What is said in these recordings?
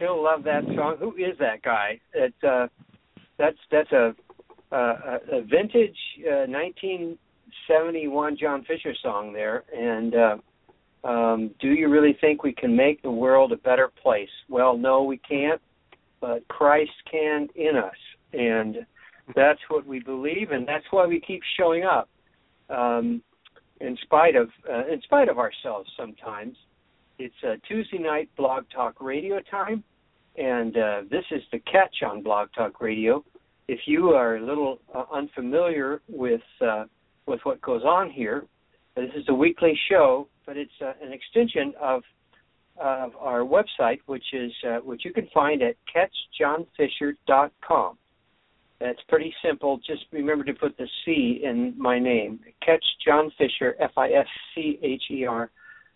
still love that song. Who is that guy? It's uh, that's that's a a, a vintage uh, 1971 John Fischer song there. And uh, um, do you really think we can make the world a better place? Well, no, we can't. But Christ can in us, and that's what we believe, and that's why we keep showing up. Um, in spite of uh, in spite of ourselves sometimes. It's uh, Tuesday night Blog Talk Radio time, and uh, this is the catch on Blog Talk Radio. If you are a little uh, unfamiliar with uh, with what goes on here, this is a weekly show, but it's uh, an extension of of our website, which is which you can find at catchjohnfischer.com. That's pretty simple. Just remember to put the C in my name. Catch John Fischer, F I S C H E R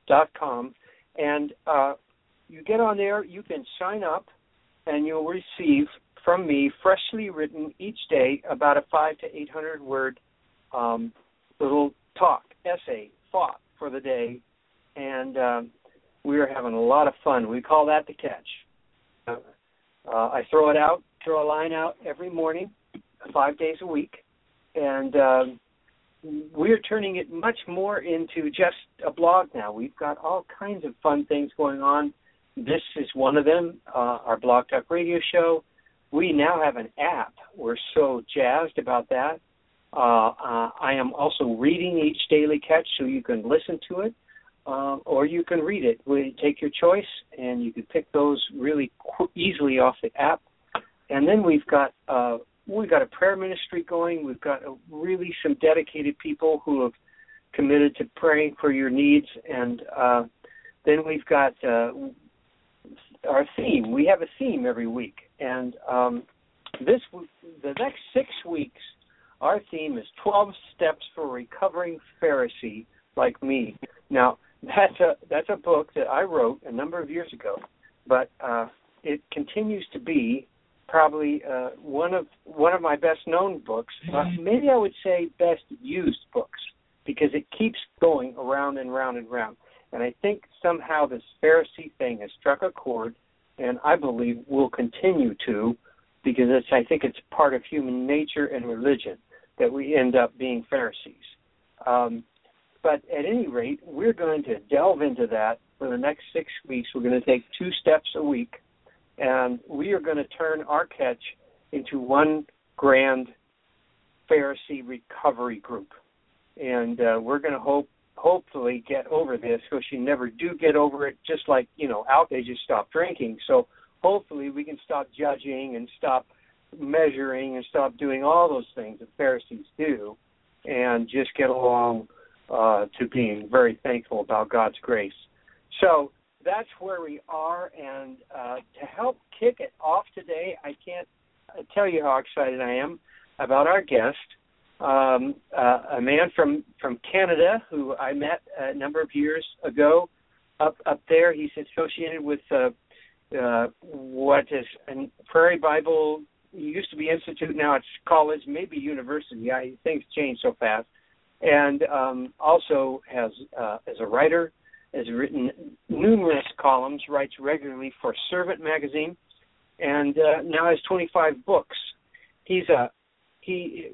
dot com, and uh, you get on there. You can sign up, and you'll receive from me freshly written each day about a five to eight hundred word um, little talk, essay, thought for the day, and um, we are having a lot of fun. We call that the catch. Uh, uh, I throw it out, throw a line out every morning, five days a week, and um, we're turning it much more into just a blog now. We've got all kinds of fun things going on. This is one of them, uh, our Blog Talk Radio show. We now have an app. We're so jazzed about that. Uh, uh, I am also reading each daily catch so you can listen to it um, or you can read it. We take your choice, and you can pick those really qu- easily off the app. And then we've got uh, we've got a prayer ministry going. We've got a, really some dedicated people who have committed to praying for your needs. And uh, then we've got uh, our theme. We have a theme every week, and um, this the next six weeks, our theme is 12 steps for recovering Pharisee like me. Now, that's a that's a book that I wrote a number of years ago, but uh, it continues to be probably uh, one of one of my best known books. Uh, maybe I would say best used books because it keeps going around and round and round. And I think somehow this Pharisee thing has struck a chord, and I believe will continue to, because it's I think it's part of human nature and religion that we end up being Pharisees. Um, but at any rate, we're going to delve into that for the next six weeks. We're going to take two steps a week, and we are going to turn our catch into one grand Pharisee recovery group. And uh, we're going to hope, hopefully, get over this, because you never do get over it. Just like you know, out they just stop drinking. So hopefully, we can stop judging and stop measuring and stop doing all those things that Pharisees do, and just get along uh, to being very thankful about God's grace. So that's where we are, and uh, to help kick it off today, I can't tell you how excited I am about our guest, um, uh, a man from from Canada who I met a number of years ago. Up up there, he's associated with uh, uh, what is a Prairie Bible. Used to be institute, now it's college, maybe university. I, things change so fast and um, also has uh, as a writer, has written numerous columns, writes regularly for Servant magazine, and uh, now has 25 books. He's a he.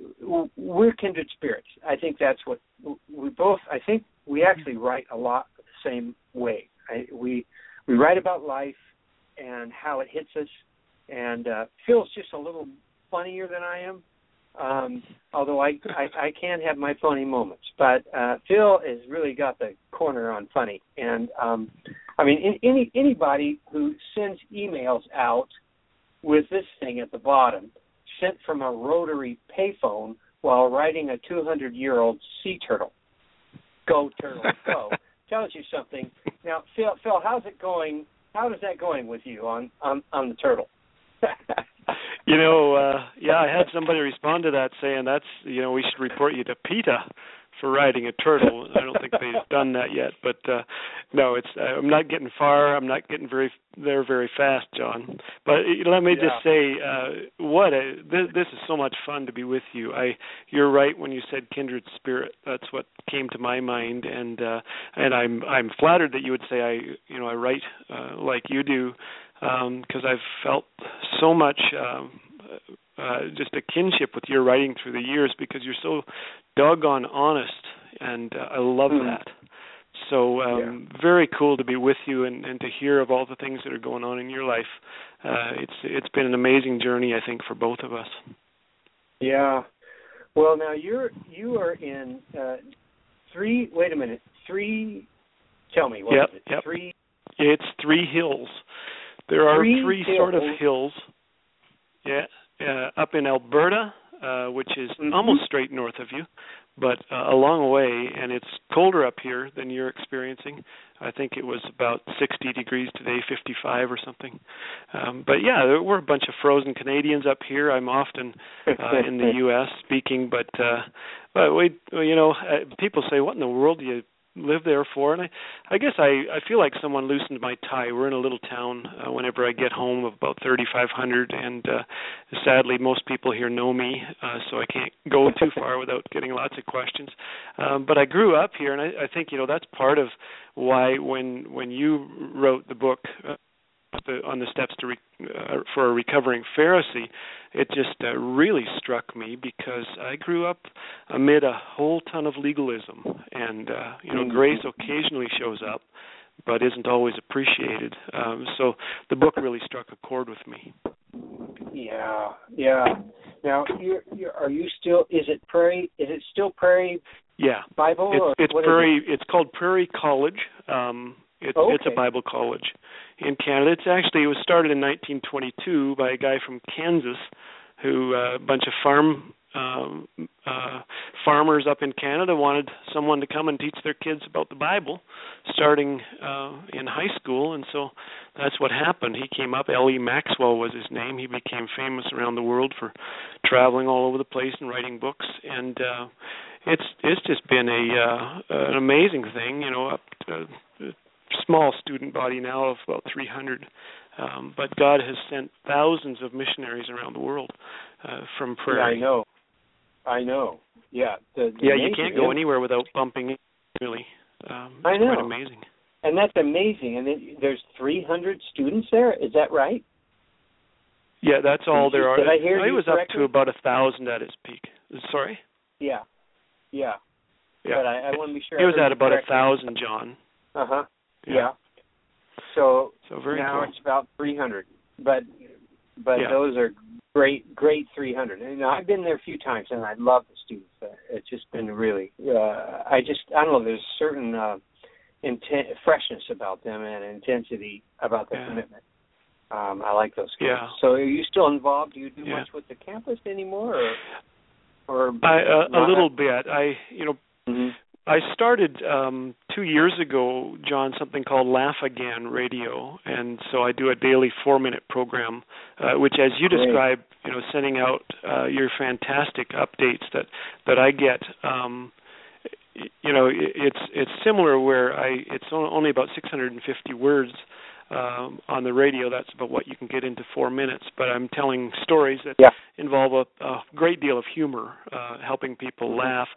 We're kindred spirits. I think that's what we both. I think we actually write a lot the same way. I, we we write about life and how it hits us, and uh, Phil's just a little funnier than I am, um, although I, I I can have my funny moments, but uh, Phil has really got the corner on funny, and um, I mean in, any anybody who sends emails out with this thing at the bottom sent from a rotary payphone while riding a 200 year old sea turtle. Go turtle, go! Tells you something. Now, Phil, Phil, how's it going? How is that going with you on on on the turtle? you know, uh yeah, I had somebody respond to that saying that's you know we should report you to PETA for riding a turtle. I don't think they've done that yet, but uh no, it's uh, I'm not getting far. I'm not getting very there very fast, John. But uh, let me Yeah. just say, uh what a this, this is so much fun to be with you. I you're right when you said kindred spirit. That's what came to my mind, and uh and I'm I'm flattered that you would say I you know I write uh, like you do because I've felt so much um, uh, just a kinship with your writing through the years because you're so doggone honest, and uh, I love Hmm. that. So um, very cool to be with you and, and to hear of all the things that are going on in your life. Uh, it's it's been an amazing journey, I think, for both of us. Yeah. Well, now you're you are in uh, three. Wait a minute. Three. Tell me what is Yep, it? yep. Three. It's three hills. There are Three three sort of hills. Yeah, uh, up in Alberta, uh, which is Mhm. almost straight north of you, but uh, a long way, and it's colder up here than you're experiencing. I think it was about 60 degrees today, 55 or something. Um, but yeah, there were a bunch of frozen Canadians up here. I'm often uh, in the U.S. speaking, but uh, but we, you know, uh, people say, "What in the world do you live there for?" And I, I guess I, I feel like someone loosened my tie. We're in a little town. Uh, whenever I get home, of about 3,500, and uh, sadly, most people here know me, uh, so I can't go too far without getting lots of questions. Um, but I grew up here, and I, I think you know that's part of why when when you wrote the book. Uh, the, on the steps to re, uh, for a recovering Pharisee, it just uh, really struck me because I grew up amid a whole ton of legalism, and uh, you know, grace occasionally shows up, but isn't always appreciated. Um, so the book really struck a chord with me. Yeah. Yeah. Now, you're, you're, are you still? Is it Prairie? Is it still Prairie Yeah, Bible? or it's it's Prairie. It's called Prairie College. Um, it's Oh, it's a. Bible college in Canada. It's actually it was started in 1922 by a guy from Kansas, who uh, a bunch of farm um, uh, farmers up in Canada wanted someone to come and teach their kids about the Bible, starting uh, in high school, and so that's what happened. He came up. L. E. Maxwell was his name. He became famous around the world for traveling all over the place and writing books, and uh, it's it's just been a uh, an amazing thing. You know, up to, small student body now of about 300. Um, but God has sent thousands of missionaries around the world uh, from it? Prairie. I know. I know. Yeah. The, the Yeah, you can't go anywhere without bumping really. Um, I it's quite know. amazing. And that's amazing. And it, there's 300 students there. Is that right? Yeah, that's all there are. did I hear it you was up to about a thousand at its peak. Sorry. Yeah. Yeah. Yeah. But I, I want to be sure. it was at about a thousand, John. Uh huh. Yeah. Yeah. So So very now cool. it's about 300. But but Yeah. those are great great 300. And I've been there a few times and I love the students. It's just been really. Uh, I just I don't know. There's a certain uh, intent freshness about them and intensity about their Yeah. commitment. Um, I like those kids. Yeah. So are you still involved? Do you do Yeah. much with the campus anymore, or or I uh, a little bit. I you know Mhm. I started um two years ago, John, something called Laugh Again Radio, and so I do a daily four-minute program, uh, which, as you Great. described, you know, sending out uh, your fantastic updates that that I get. Um, you know, it- it's it's similar where I it's only about 650 words um, on the radio. That's about what you can get into four minutes. But I'm telling stories that Yeah. involve a, a great deal of humor, uh, helping people Mhm. laugh,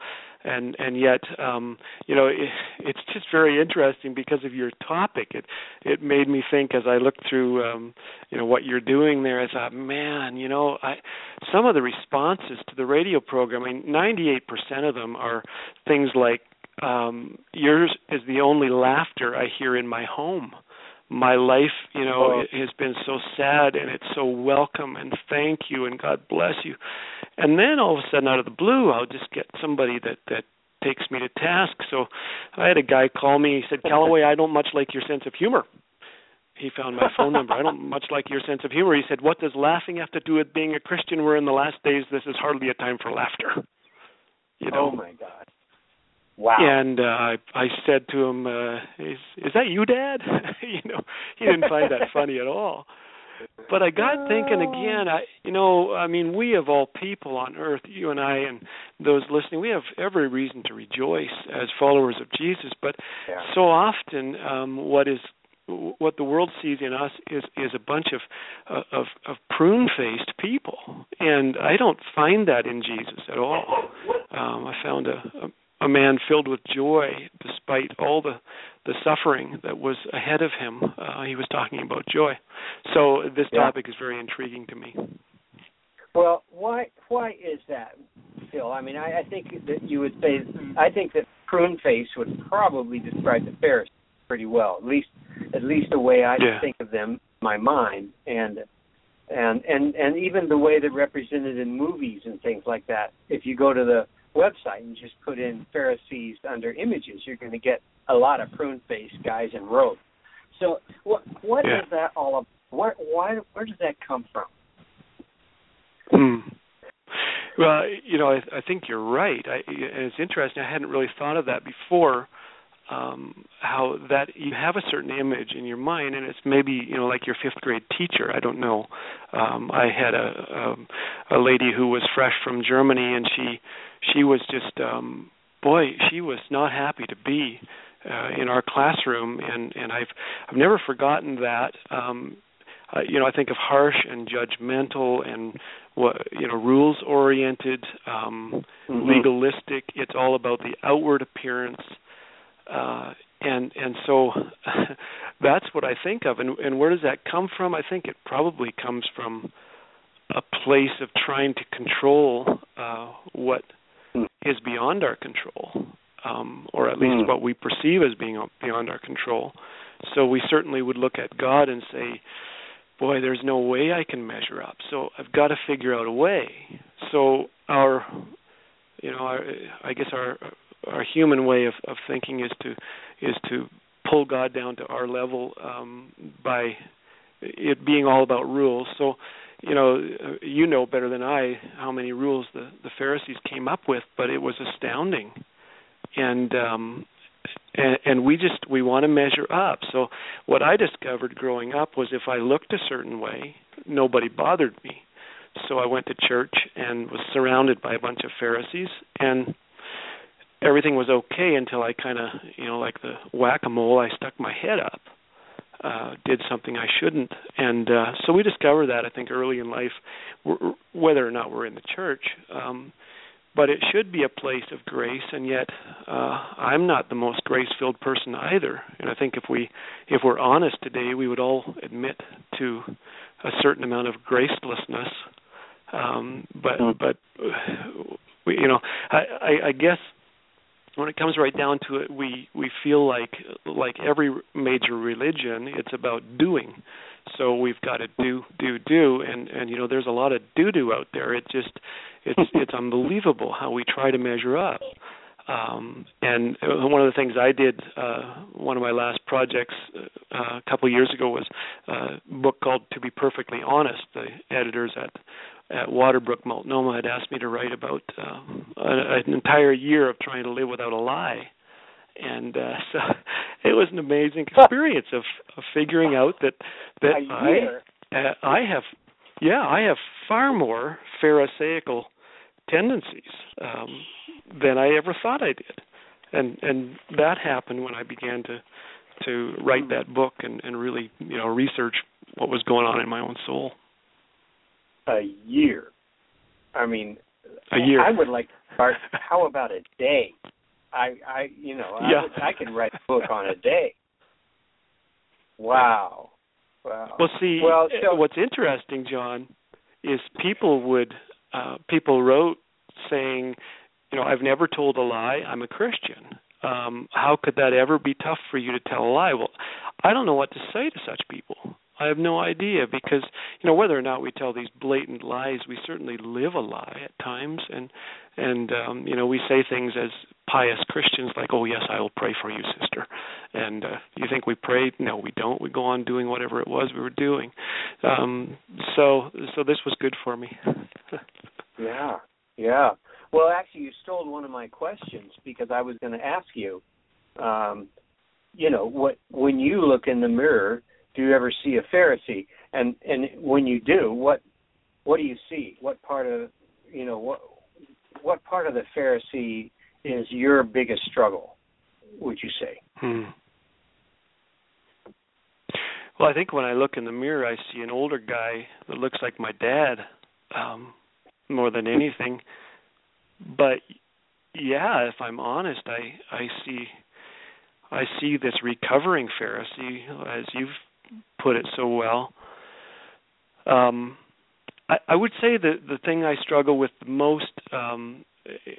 and and yet, um, you know, it, it's just very interesting because of your topic. It it made me think as I looked through, um, you know, what you're doing there. I thought, man, you know, I some of the responses to the radio program. I mean, 98% of them are things like, um, "Yours is the only laughter I hear in my home." My life, you know, Oh. it has been so sad and it's so welcome and thank you and God bless you. And then all of a sudden out of the blue I'll just get somebody that that takes me to task. So I had a guy call me, he said, Callaway, I don't much like your sense of humor. he found my phone number. I don't much like your sense of humor. He said, "What does laughing have to do with being a Christian? We're in the last days. This is hardly a time for laughter." You oh know. Oh my God. Wow. And uh, I I said to him, uh, "Is is that you, Dad?" you know, he didn't find that funny at all. But I got thinking again. I, you know, I mean, we of all people on earth, you and I, and those listening, we have every reason to rejoice as followers of Jesus. But Yeah. so often, um, what is what the world sees in us is is a bunch of uh, of of prune faced people, and I don't find that in Jesus at all. Um, I found a, a man filled with joy despite all the the suffering that was ahead of him. Uh, he was talking about joy. So this Yeah. topic is very intriguing to me. Well, why why is that, Phil? I mean, I, I think that you would say I think that prune face would probably describe the Pharisees pretty well, at least at least the way I Yeah. think of them in my mind, and and and and even the way they're represented in movies and things like that. If you go to the website and just put in Pharisees under images, you're going to get a lot of prune faced guys in robes. So what what Yeah. is that all about? Where why where does that come from? Hmm. Well, you know, I, I think you're right. I, it's interesting. I hadn't really thought of that before. Um, how that you have a certain image in your mind, and it's maybe you know like your fifth grade teacher. I don't know. Um, I had a um, a lady who was fresh from Germany, and she she was just um, boy, she was not happy to be uh, in our classroom, and and I've I've never forgotten that. Um, uh, you know, I think of harsh and judgmental and what you know rules oriented, um, Mhm. legalistic. It's all about the outward appearance, uh, and and so that's what I think of. And and where does that come from? I think it probably comes from a place of trying to control uh, what Hmm. beyond our control, um, or at least Hmm. what we perceive as being beyond our control. So we certainly would look at God and say, boy, there's no way I can measure up. So I've got to figure out a way. So our, you know, our, I guess our our human way of, of thinking is to is to pull God down to our level um, by it being all about rules. So, you know, you know better than I how many rules the the Pharisees came up with, but it was astounding. And um and, and we just we want to measure up. So what I discovered growing up was if I looked a certain way, nobody bothered me. So I went to church and was surrounded by a bunch of Pharisees and everything was okay until I kind of, you know, like the whack-a-mole, I stuck my head up. Uh did something I shouldn't. And uh so we discovered that I think early in life whether or not we're in the church. Um but it should be a place of grace and yet uh I'm not the most grace filled person either and I think if we if we're honest today we would all admit to a certain amount of gracelessness um but Mm. but uh, we you know I, I I guess when it comes right down to it we we feel like like every major religion it's about doing. So we've got to do do do. And and you know there's a lot of do do out there. It just it's it's unbelievable how we try to measure up. Um and one of the things i did uh one of my last projects uh, a couple of years ago was uh, a book called to be perfectly honest the editors at at Waterbrook Multnomah had asked me to write about um, an, an entire year of trying to live without a lie, and uh, so it was an amazing experience of, of figuring out that that I uh, I have yeah I have far more pharisaical tendencies um, than I ever thought I did, and and that happened when I began to to write that book and and really you know research what was going on in my own soul. A year. I mean, A year. I would like to start. How about a day? I, I, you know, I, would, I could write a book on a day. Wow. Wow. Well, see, Well, so- what's interesting, John, is people would uh, people wrote saying, you know, I've never told a lie. I'm a Christian. Um, how could that ever be tough for you to tell a lie? Well, I don't know what to say to such people. I have no idea because you know whether or not we tell these blatant lies, we certainly live a lie at times, and and um, you know we say things as pious Christians like, "Oh yes, I will pray for you, sister." And uh, you think we prayed? No, we don't. We go on doing whatever it was we were doing. Um, so, so this was good for me. yeah, yeah. Well, actually, you stole one of my questions because I was going to ask you. Um, you know, what when you look in the mirror, do you ever see a Pharisee? And and when you do, what what do you see? What part of you know what what part of the Pharisee is your biggest struggle? Would you say? Hmm. Well, I think when I look in the mirror, I see an older guy that looks like my dad um, more than anything. But yeah, if I'm honest, I I see I see this recovering Pharisee, as you've put it so well. Um, I, I would say that the thing I struggle with the most, um,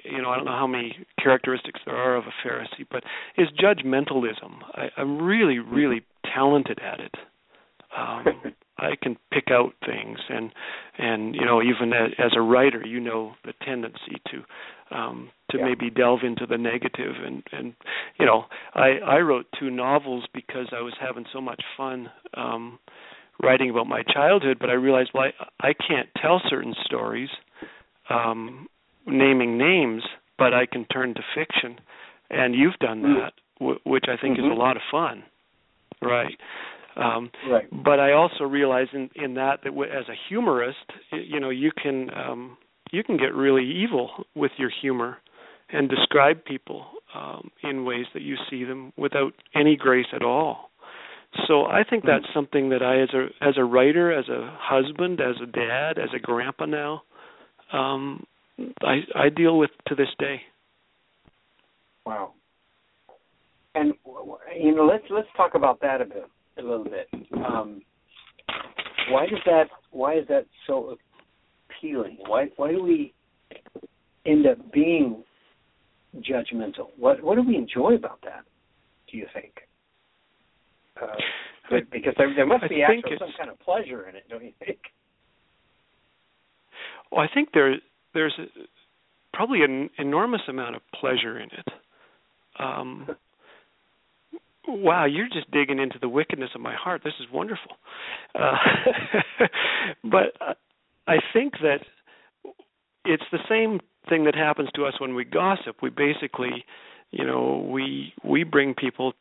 you know, I don't know how many characteristics there are of a Pharisee, but is judgmentalism. I, I'm really, really talented at it. Um, I can pick out things, and and you know, even as, as a writer, you know the tendency to um, to yeah. maybe delve into the negative, and and you know, I I wrote two novels because I was having so much fun. Um, writing about my childhood, but I realized well I, I can't tell certain stories um naming names, but I can turn to fiction. And you've done mm. that, w- which I think mm-hmm. is a lot of fun. Right. Um, right. But I also realize in in that that w- as a humorist, you know, you can um, you can get really evil with your humor and describe people um, in ways that you see them without any grace at all. So I think that's something that I, as a as a writer, as a husband, as a dad, as a grandpa now, um, I I deal with to this day. Wow. And you know, let's let's talk about that a bit, a little bit. Um, why does that? Why is that so appealing? Why why do we end up being judgmental? What what do we enjoy about that? Do you think? Uh, because there, there must be actual some kind of pleasure in it, don't you think? Well, I think there there's a, probably an enormous amount of pleasure in it. Um, wow, you're just digging into the wickedness of my heart. This is wonderful. Uh, but I think that it's the same thing that happens to us when we gossip. We basically, you know, we we bring people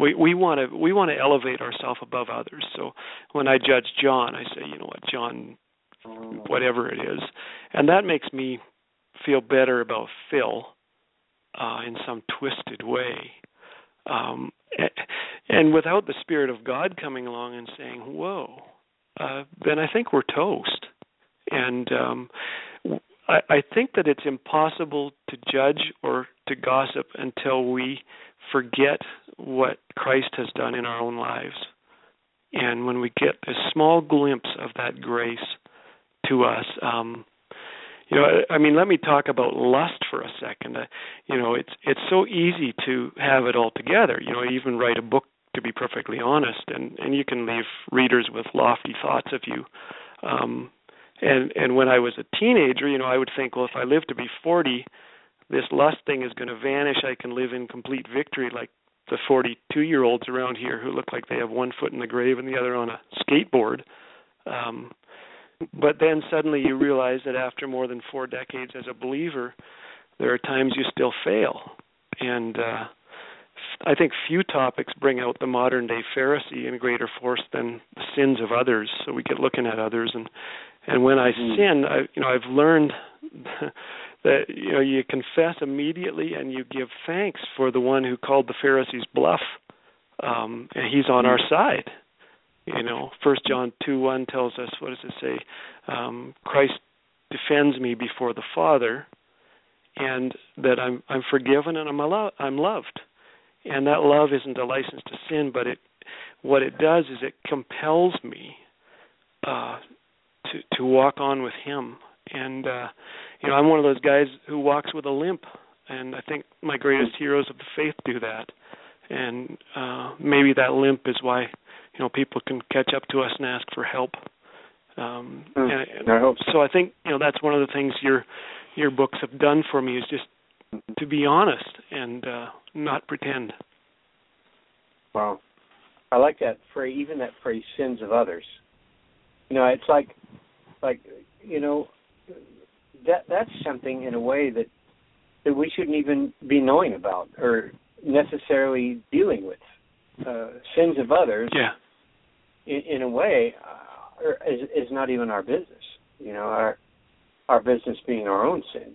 we we want to we want to elevate ourselves above others. So when I judge John, I say, you know what, John, whatever it is, and that makes me feel better about Phil uh, in some twisted way. Um, and without the Spirit of God coming along and saying, "Whoa," uh, then I think we're toast. And um, I, I think that it's impossible to judge or to gossip until we forget what Christ has done in our own lives. And when we get a small glimpse of that grace to us, um, you know, I I mean, let me talk about lust for a second. Uh, you know, it's it's so easy to have it all together. You know, even write a book to be perfectly honest, and and you can leave readers with lofty thoughts of you. Um, and and when I was a teenager, you know, I would think, well, if I live to be 40, this lust thing is going to vanish. I can live in complete victory, like the 42 year olds around here who look like they have one foot in the grave and the other on a skateboard. Um, but then suddenly you realize that after more than four decades as a believer, there are times you still fail. And uh, I think few topics bring out the modern day Pharisee in greater force than the sins of others. So we get looking at others, and and when I mm. sin, I you know I've learned that you know you confess immediately and you give thanks for the one who called the Pharisees bluff, um, and he's on our side. You know, First John two one tells us what does it say? Um, Christ defends me before the Father, and that I'm I'm forgiven and I'm alo- I'm loved, and that love isn't a license to sin, but it what it does is it compels me uh, to to walk on with Him and uh you know i'm one of those guys who walks with a limp and i think my greatest heroes of the faith do that and uh maybe that limp is why you know people can catch up to us and ask for help um mm, and, and I hope so i think you know that's one of the things your your books have done for me is just to be honest and uh, not pretend. Wow, I like that phrase. Even that phrase, "sins of others." You know, it's like, like you know, that that's something in a way that that we shouldn't even be knowing about or necessarily dealing with. Uh, sins of others, yeah, in, in a way, uh, is is not even our business. You know, our our business being our own sin.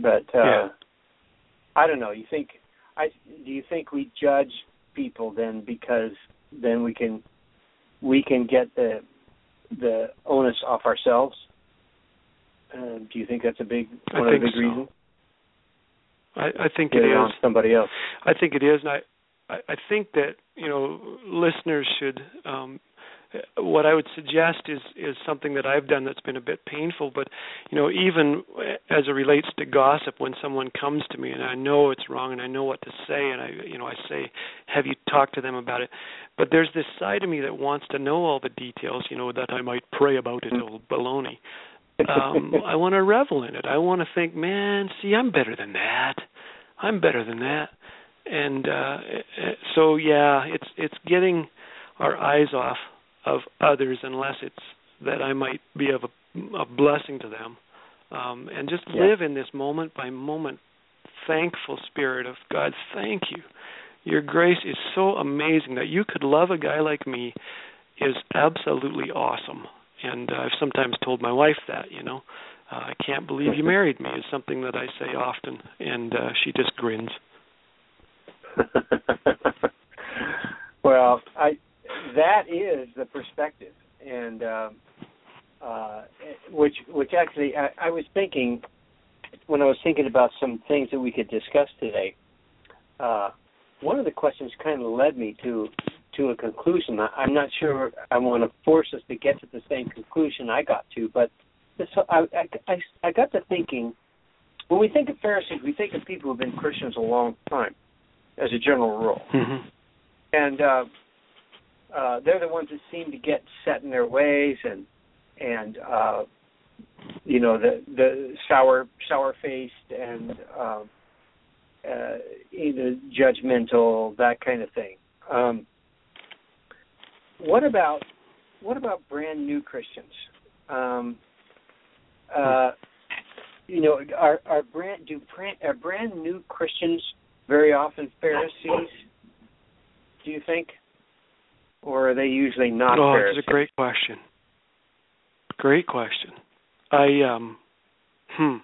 But uh, yeah. I don't know. You think I do you think we judge people then because then we can we can get the the onus off ourselves? Uh, do you think that's a big one I of the think big so. reasons? I, I think Get it is. somebody else. I think it is, and I, I, I think that you know listeners should. Um, what I would suggest is is something that I've done that's been a bit painful, but you know even as it relates to gossip, when someone comes to me and I know it's wrong and I know what to say, and I you know I say, have you talked to them about it? But there's this side of me that wants to know all the details, you know, that I might pray about it, old baloney. Um, I want to revel in it. I want to think, man, see, I'm better than that. I'm better than that. And uh so yeah, it's it's getting our eyes off of others unless it's that I might be of a, a blessing to them. Um and just Yeah. live in this moment by moment thankful spirit of God, thank you. Your grace is so amazing that you could love a guy like me is absolutely awesome. And uh, I've sometimes told my wife that, you know, uh, I can't believe you married me is something that I say often, and uh, she just grins. well, I that is the perspective, and um, uh, which which actually I, I was thinking when I was thinking about some things that we could discuss today. Uh, one of the questions kind of led me to to a conclusion. I, I'm not sure I want to force us to get to the same conclusion I got to, but I, I, I, I got to thinking when we think of Pharisees, we think of people who've been Christians a long time, as a general rule Mm-hmm. and uh, uh, they're the ones that seem to get set in their ways and and uh, you know the the sour sour faced and um, uh, either judgmental that kind of thing. Um, what about what about brand new Christians? Um, uh, you know, are are brand do brand, are brand new Christians very often Pharisees? Do you think, or are they usually not oh, it's a great question. Great question. I um, hmm.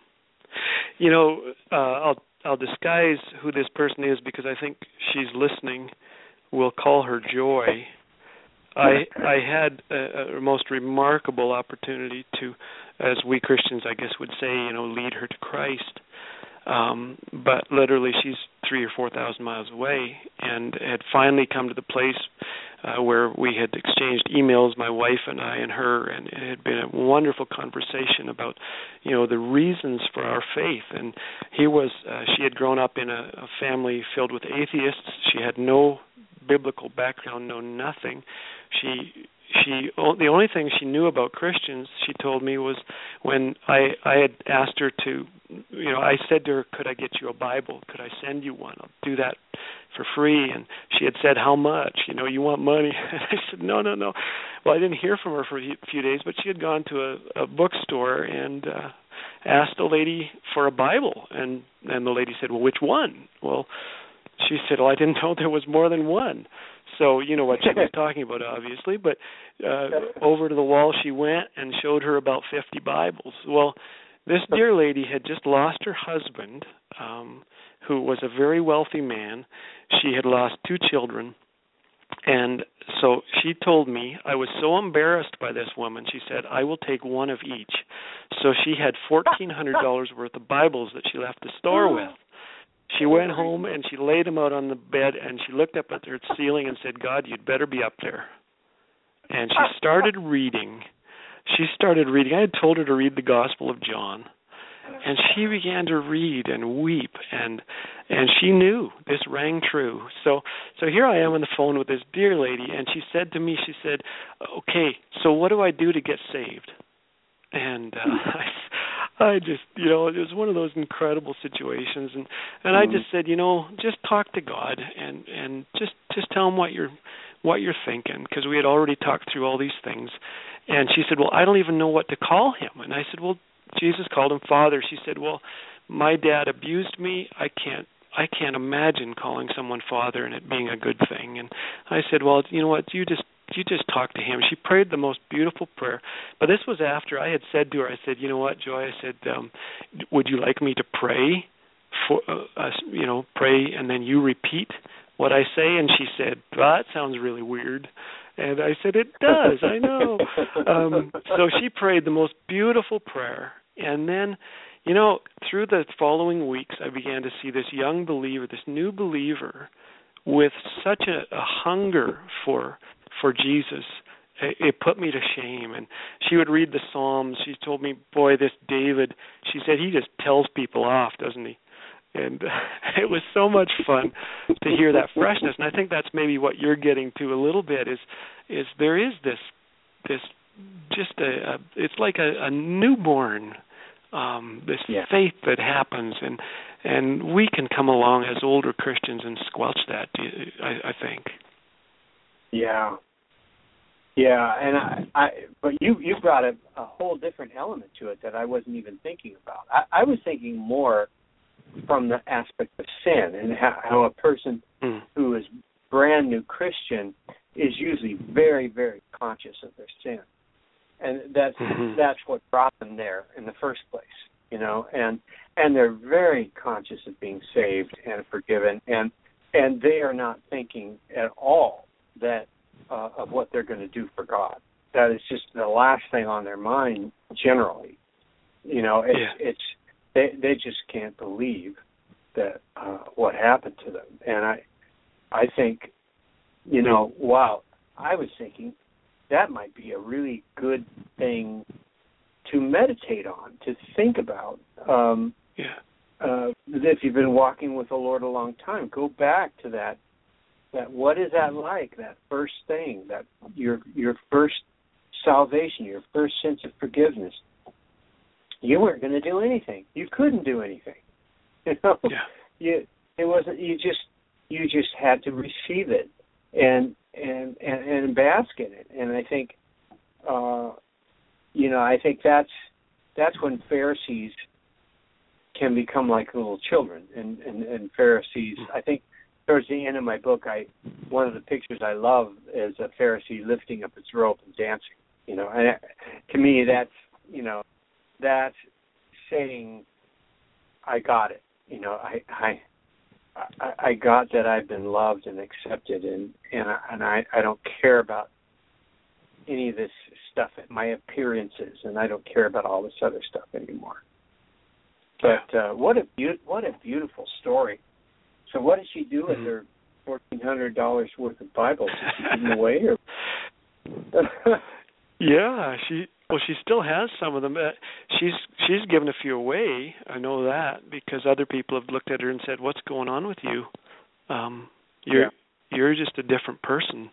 You know, uh, I'll I'll disguise who this person is because I think she's listening. We'll call her Joy. I I had a, a most remarkable opportunity to, as we Christians, I guess, would say, you know, lead her to Christ. Um, but literally, she's three or four thousand miles away, and had finally come to the place uh, where we had exchanged emails, my wife and I and her, and it had been a wonderful conversation about, you know, the reasons for our faith. And he was, uh, she had grown up in a, a family filled with atheists. She had no biblical background, no nothing. She she the only thing she knew about Christians, she told me, was when I I had asked her to, you know, I said to her, "Could I get you a Bible? Could I send you one? I'll do that for free." And she had said, "How much? You know, you want money?" And I said, "No, no, no." Well, I didn't hear from her for a few days, but she had gone to a, a bookstore and uh asked a lady for a Bible, and and the lady said, "Well, which one?" Well, she said, "Well, I didn't know there was more than one." So you know what she was talking about, obviously. But uh, over to the wall she went and showed her about fifty Bibles. Well, this dear lady had just lost her husband, um, who was a very wealthy man. She had lost two children, and so she told me I was so embarrassed by this woman. She said, "I will take one of each." So she had fourteen hundred dollars worth of Bibles that she left the store with she went home and she laid him out on the bed and she looked up at her ceiling and said, God, you'd better be up there. And she started reading. She started reading. I had told her to read the Gospel of John. And she began to read and weep and and she knew this rang true. So so here I am on the phone with this dear lady and she said to me, she said, Okay, so what do I do to get saved? And uh, I I just, you know, it was one of those incredible situations, and and I just mm. said, you know, just talk to God and and just just tell him what you're what you're thinking because we had already talked through all these things. And she said, well, I don't even know what to call him. And I said, well, Jesus called him Father. She said, well, my dad abused me. I can't I can't imagine calling someone father and it being a good thing. And I said, well, you know what? You just you just talk to him. She prayed the most beautiful prayer. But this was after I had said to her, I said, you know what, Joy? I said, um, would you like me to pray for uh, us? You know, pray and then you repeat what I say. And she said, that sounds really weird. And I said, it does. I know. Um, so she prayed the most beautiful prayer, and then you know, through the following weeks, I began to see this young believer, this new believer, with such a, a hunger for for Jesus. It, it put me to shame. And she would read the Psalms. She told me, "Boy, this David," she said, "he just tells people off, doesn't he?" And it was so much fun to hear that freshness. And I think that's maybe what you're getting to a little bit is is there is this this just a, a it's like a, a newborn um, this yeah. faith that happens, and and we can come along as older Christians and squelch that. I, I think. Yeah. Yeah, and I, I but you you brought a, a whole different element to it that I wasn't even thinking about. I, I was thinking more from the aspect of sin and how, how a person mm. who is brand new Christian is usually very very conscious of their sin and that's mm-hmm. that's what brought them there in the first place you know and and they're very conscious of being saved and forgiven and and they are not thinking at all that uh, of what they're going to do for God that is just the last thing on their mind generally you know it's yeah. it's they they just can't believe that uh what happened to them and i i think you know wow i was thinking that might be a really good thing to meditate on, to think about. Um, yeah. Uh, if you've been walking with the Lord a long time, go back to that. That what is that like? That first thing, that your your first salvation, your first sense of forgiveness. You weren't going to do anything. You couldn't do anything. You know, yeah. you it wasn't. You just you just had to receive it, and and and, and bask in it. And I think, uh, you know, I think that's that's when Pharisees can become like little children. And and, and Pharisees, I think, towards the end of my book, I one of the pictures I love is a Pharisee lifting up his robe and dancing. You know, and to me, that's you know, that's saying, I got it. You know, I I I, I got that I've been loved and accepted, and and I, and I I don't care about any of this stuff, my appearances, and I don't care about all this other stuff anymore. But uh, what a be- what a beautiful story. So what did she do with mm-hmm. her fourteen hundred dollars worth of Bibles? Did she give them away, or? yeah, she well, she still has some of them. Uh, she's she's given a few away. I know that because other people have looked at her and said, "What's going on with you? Um, you're yeah. you're just a different person."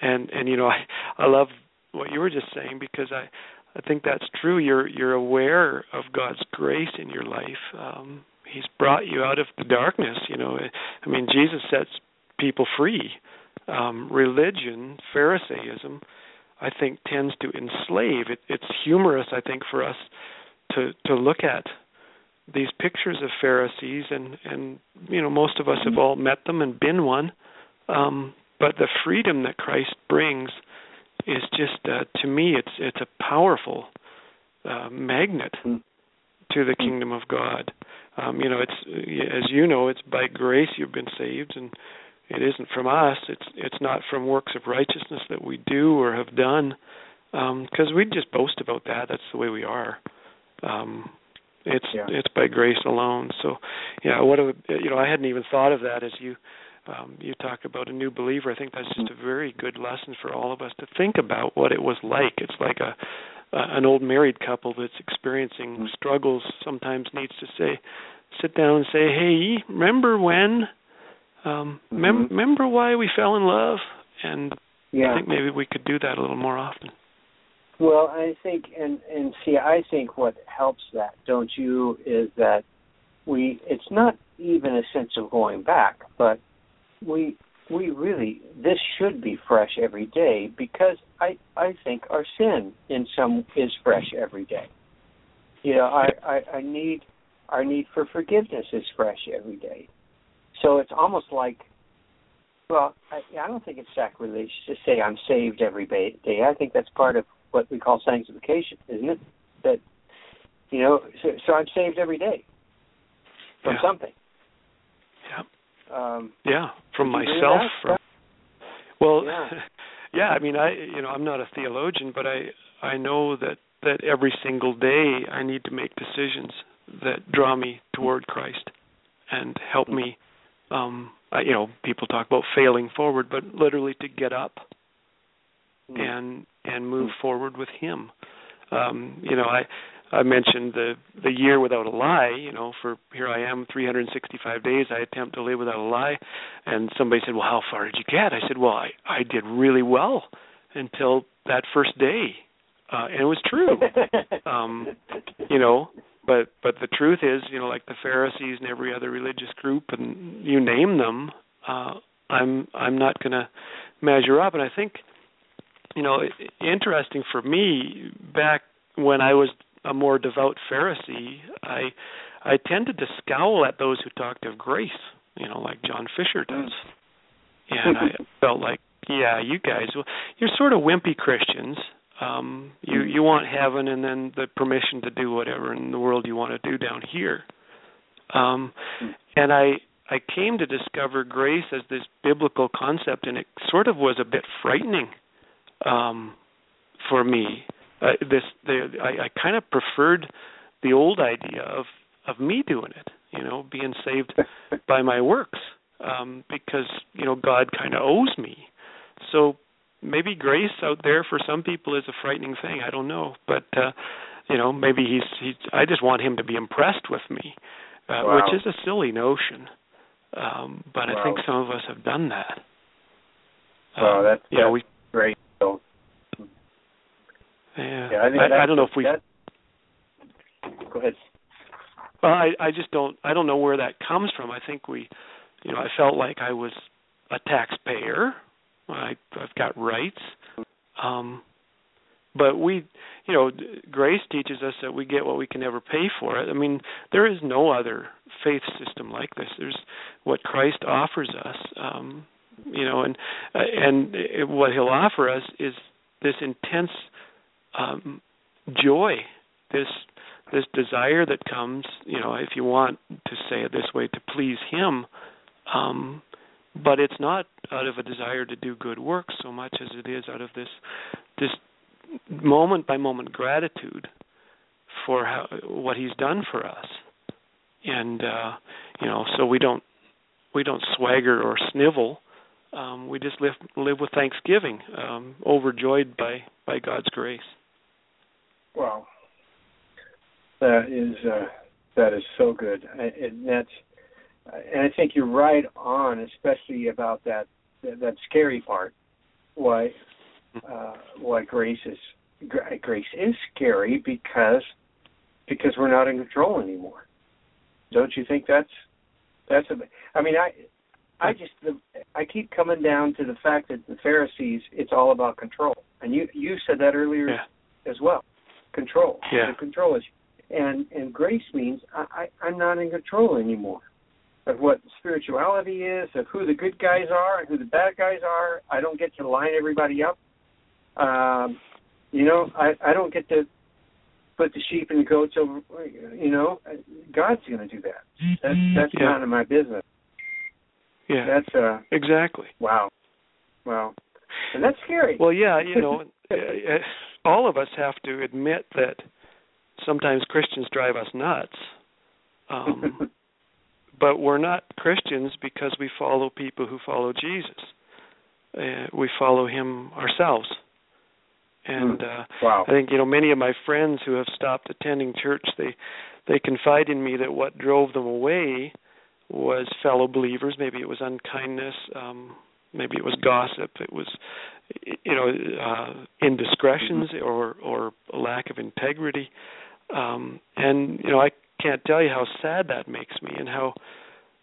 And and you know, I I love what you were just saying because I I think that's true. You're you're aware of God's grace in your life. Um, he's brought you out of the darkness. You know, I mean, Jesus sets people free. Um, religion, Pharisaism I think tends to enslave. It, it's humorous, I think, for us to to look at these pictures of Pharisees, and and you know most of us have all met them and been one. Um, but the freedom that Christ brings is just uh, to me, it's it's a powerful uh, magnet to the kingdom of God. Um, you know, it's as you know, it's by grace you've been saved, and it isn't from us. It's it's not from works of righteousness that we do or have done, because um, we just boast about that. That's the way we are. Um, it's yeah. it's by grace alone. So, yeah, what a, you know, I hadn't even thought of that as you um, you talk about a new believer. I think that's just a very good lesson for all of us to think about what it was like. It's like a an old married couple that's experiencing struggles sometimes needs to say sit down and say hey remember when um, mm-hmm. mem- remember why we fell in love? And yeah. I think maybe we could do that a little more often. Well, I think, and and see, I think what helps that, don't you, is that we. It's not even a sense of going back, but we we really this should be fresh every day because I I think our sin in some is fresh every day. You know, I I, I need our need for forgiveness is fresh every day. So it's almost like, well, I, I don't think it's sacrilege to say I'm saved every day. I think that's part of what we call sanctification, isn't it? That you know, so, so I'm saved every day from yeah. something. Yeah. Um, yeah, from would you agree myself. From, well, Yeah. yeah. I mean, I you know I'm not a theologian, but I I know that that every single day I need to make decisions that draw me toward Christ and help me. Um, I, you know, people talk about failing forward, but literally to get up Hmm. and and move forward with Him. Um, you know, I I mentioned the the year without a lie. You know, for here I am, 365 days. I attempt to live without a lie, and somebody said, "Well, how far did you get?" I said, "Well, I I did really well until that first day, uh, and it was true." um, you know, but but the truth is, you know, like the Pharisees and every other religious group, and you name them, uh, I'm I'm not going to measure up, and I think you know, interesting for me back when I was a more devout Pharisee, I I tended to scowl at those who talked of grace, you know, like John Fischer does. And I felt like, yeah, you guys, well, you're sort of wimpy Christians. Um, you you want heaven and then the permission to do whatever in the world you want to do down here. Um, and I I came to discover grace as this biblical concept, and it sort of was a bit frightening um, for me. Uh, this the, I, I kind of preferred the old idea of of me doing it, you know, being saved by my works, um, because you know God kind of owes me. So maybe grace out there for some people is a frightening thing. I don't know, but uh, you know, maybe he's he's. I just want him to be impressed with me, uh, Wow. which is a silly notion. Um, but I think some of us have done that. Wow, Um, that's- yeah, that's we Great. Yeah. yeah, I, think I, I don't know if we that- Go ahead. Well, I I just don't I don't know where that comes from. I think we, you know, I felt like I was a taxpayer. I I've got rights. Um but we, you know, grace teaches us that we get what we can never pay for. It. I mean, there is no other faith system like this. There's what Christ offers us. Um you know, and uh, and what he'll offer us is this intense um joy, this this desire that comes, you know, if you want to say it this way, to please Him, um, but it's not out of a desire to do good works so much as it is out of this this moment by moment gratitude for how, what He's done for us, and uh, you know, so we don't we don't swagger or snivel. Um, we just live live with thanksgiving, um, overjoyed by by God's grace. Wow. That is uh, that is so good, and that's and I think you're right on, especially about that that, scary part. Why uh, why grace is grace is scary because because we're not in control anymore. Don't you think that's that's a I mean I I just the, I keep coming down to the fact that the Pharisees it's all about control. And you you said that earlier Yeah. as well. Control. Yeah. The control is and and grace means I, I I'm not in control anymore of what spirituality is, of who the good guys are and who the bad guys are. I don't get to line everybody up. Um, you know, I I don't get to put the sheep and the goats over. You know, God's going to do that. That's that's Yeah. none of my business. Yeah, That's uh exactly. wow, wow, and that's scary. Well, yeah, you know, uh, all of us have to admit that sometimes Christians drive us nuts. Um, but we're not Christians because we follow people who follow Jesus. Uh, we follow him ourselves. And uh wow. I think you know many of my friends who have stopped attending church they they confide in me that what drove them away was fellow believers maybe it was unkindness um maybe it was gossip, it was you know uh, indiscretions Mm-hmm. or or a lack of integrity, um, and you know I can't tell you how sad that makes me and how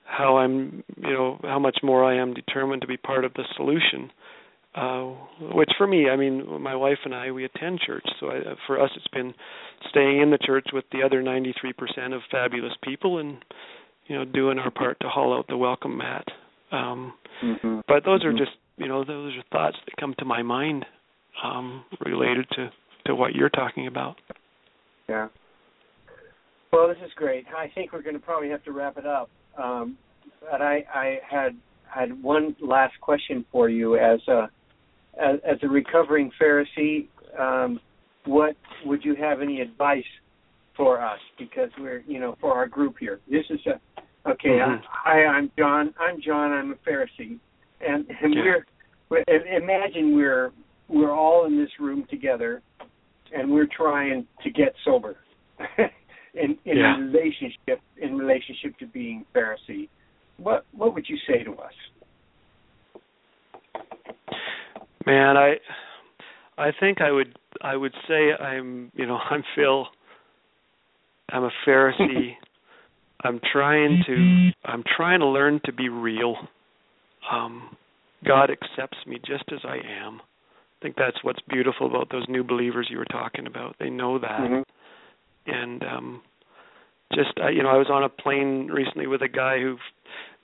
how I'm you know how much more I am determined to be part of the solution. Uh, which for me, I mean, my wife and I, we attend church, so I, for us, it's been staying in the church with the other 93% of fabulous people, and you know, doing our part to haul out the welcome mat. Um, Mm-hmm. but those are Mhm. just, you know, those are thoughts that come to my mind um, related to to what you're talking about. Yeah. Well, this is great. I think we're going to probably have to wrap it up. Um, but I, I had had one last question for you as a as, as a recovering Pharisee. Um, what would you have any advice for us? Because we're you know for our group here. This is a okay. Mhm. Hi, I'm John. I'm John. I'm a Pharisee, and and Yeah. we're, we're imagine we're we're all in this room together, and we're trying to get sober. in in Yeah. relationship in relationship to being Pharisee, what what would you say to us? Man, I I think I would I would say I'm you know I'm Phil. I'm a Pharisee. I'm trying to I'm trying to learn to be real. Um, God accepts me just as I am. I think that's what's beautiful about those new believers you were talking about. They know that, Mhm. and um, just I, you know I was on a plane recently with a guy who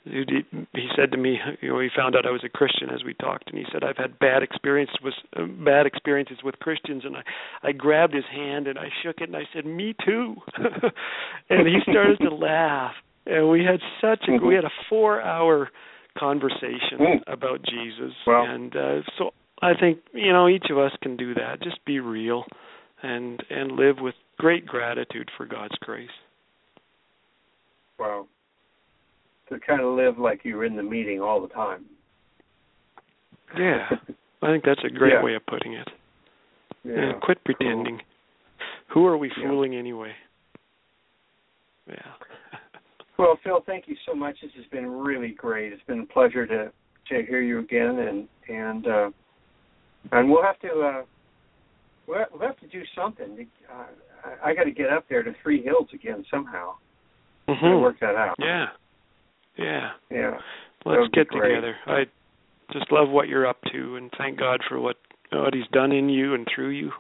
who he, he said to me, you know, he found out I was a Christian as we talked, and he said I've had bad experiences with uh, bad experiences with Christians, and I I grabbed his hand and I shook it and I said, me too, and he started to laugh, and we had such a we had a four hour conversation Mm. about Jesus, Wow. and uh, so I think you know each of us can do that. Just be real, and and live with great gratitude for God's grace. Wow. To kind of live like you were in the meeting all the time. Yeah, I think that's a great Yeah. way of putting it. Yeah. Yeah, quit pretending. Who are we Yeah. fooling anyway? Yeah. Well, Phil, thank you so much. This has been really great. It's been a pleasure to to hear you again, and and uh, and we'll have to uh, we'll, we'll have to do something. Uh, I, I got to get up there to Three Hills again somehow. Mhm. Gotta work that out. Yeah. Yeah. Yeah. Let's get great. together. I just love what you're up to and thank God for what what he's done in you and through you.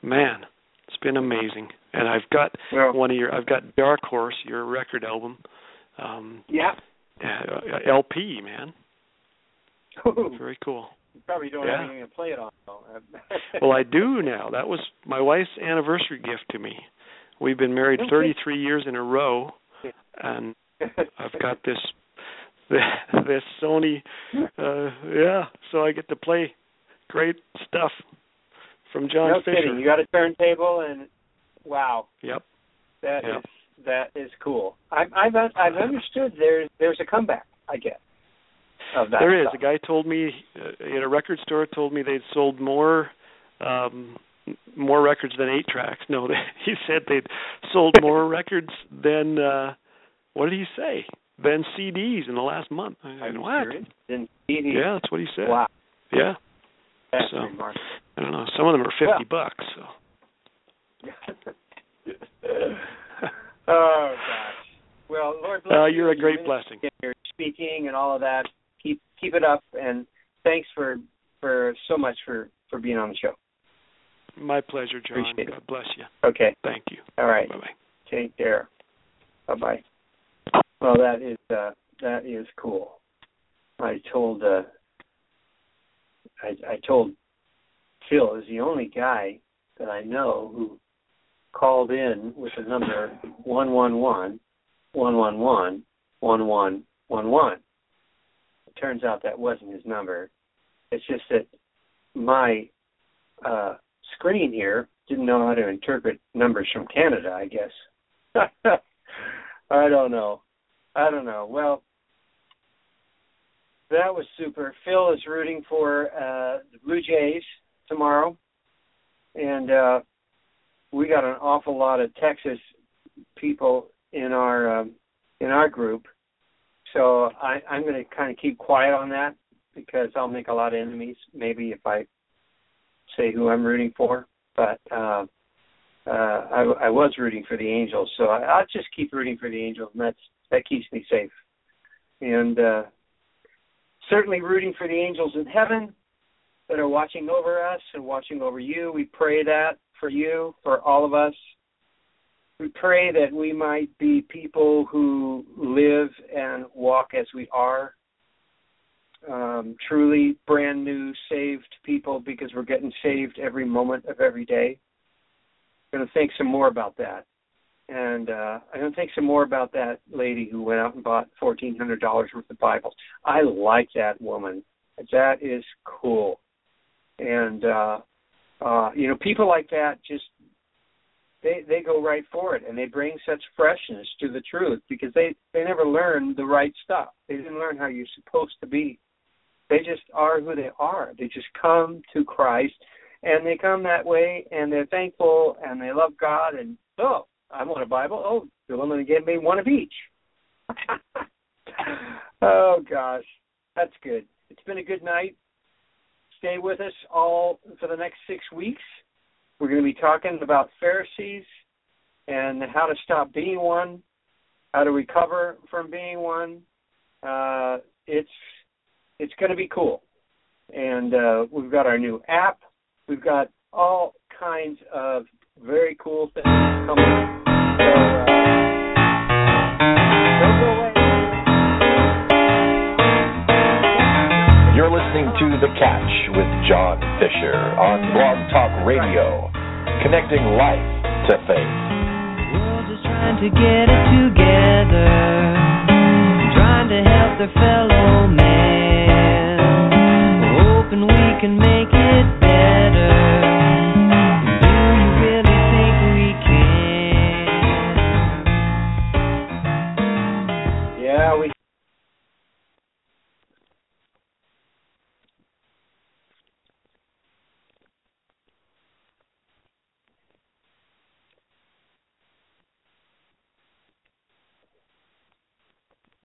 Man, it's been amazing. And I've got Well, one of your I've got Dark Horse, your record album. Um yeah. uh, LP, man. Very cool. You probably don't Yeah. have anything to play it on. Though. Well, I do now. That was my wife's anniversary gift to me. We've been married 33 years in a row, and I've got this this Sony. Uh, yeah, so I get to play great stuff from John no Fischer. kidding. You got a turntable, and wow, Yep. that is Yep. that is cool. I've I've I've understood there's there's a comeback. I guess of that. There is stuff. a guy told me uh, at a record store told me they'd sold more um more records than eight tracks. No, they, he said they'd sold more records than uh what did he say? Than CDs in the last month. I said, what? serious? Then CD. Yeah, that's what he said. Wow, Yeah. that's So- remarkable. I don't know. Some of them are fifty Well. bucks, so oh gosh. Well, Lord bless Uh, you you're a great blessing. ministry and Your speaking and all of that. Keep keep it up, and thanks for for so much for for being on the show. My pleasure, John. Appreciate it. God bless you. Okay. Thank you. All right. Bye bye. Take care. Bye bye. Well, that is uh, that is cool. I told uh, I, I told Phil is the only guy that I know who called in with the number 111 111 1111. It turns out that wasn't his number. It's just that my uh, screen here didn't know how to interpret numbers from Canada, I guess. I don't know. I don't know. Well, that was super. Phil is rooting for uh, the Blue Jays tomorrow. And uh, we got an awful lot of Texas people in our um, in our group. So I, I'm going to kind of keep quiet on that because I'll make a lot of enemies. Maybe if I say who I'm rooting for, but uh, uh, I, I was rooting for the Angels, so I, I'll just keep rooting for the Angels, and that's that keeps me safe. And uh, certainly rooting for the angels in heaven that are watching over us and watching over you. We pray that for you, for all of us. We pray that we might be people who live and walk as we are, um, truly brand new, saved people because we're getting saved every moment of every day. I'm going to think some more about that. And uh, I'm going to think some more about that lady who went out and bought $1,400 worth of Bibles. I like that woman. That is cool. And, uh, uh, you know, people like that just they they go right for it and they bring such freshness to the truth because they they never learned the right stuff. They didn't learn how you're supposed to be. They just are who they are. They just come to christ and they come that way and they're thankful and they love god and oh i want a bible. Oh the woman gave me one of each. Oh gosh. That's good. It's been a good night stay with us all for the next six weeks we're going to be talking about Pharisees and how to stop being one, how to recover from being one. Uh, it's it's going to be cool, and uh, we've got our new app. We've got all kinds of very cool things coming. So, uh, listening to The Catch with John Fischer on Blog Talk Radio, connecting life to faith. world is trying to get it together, trying to help their fellow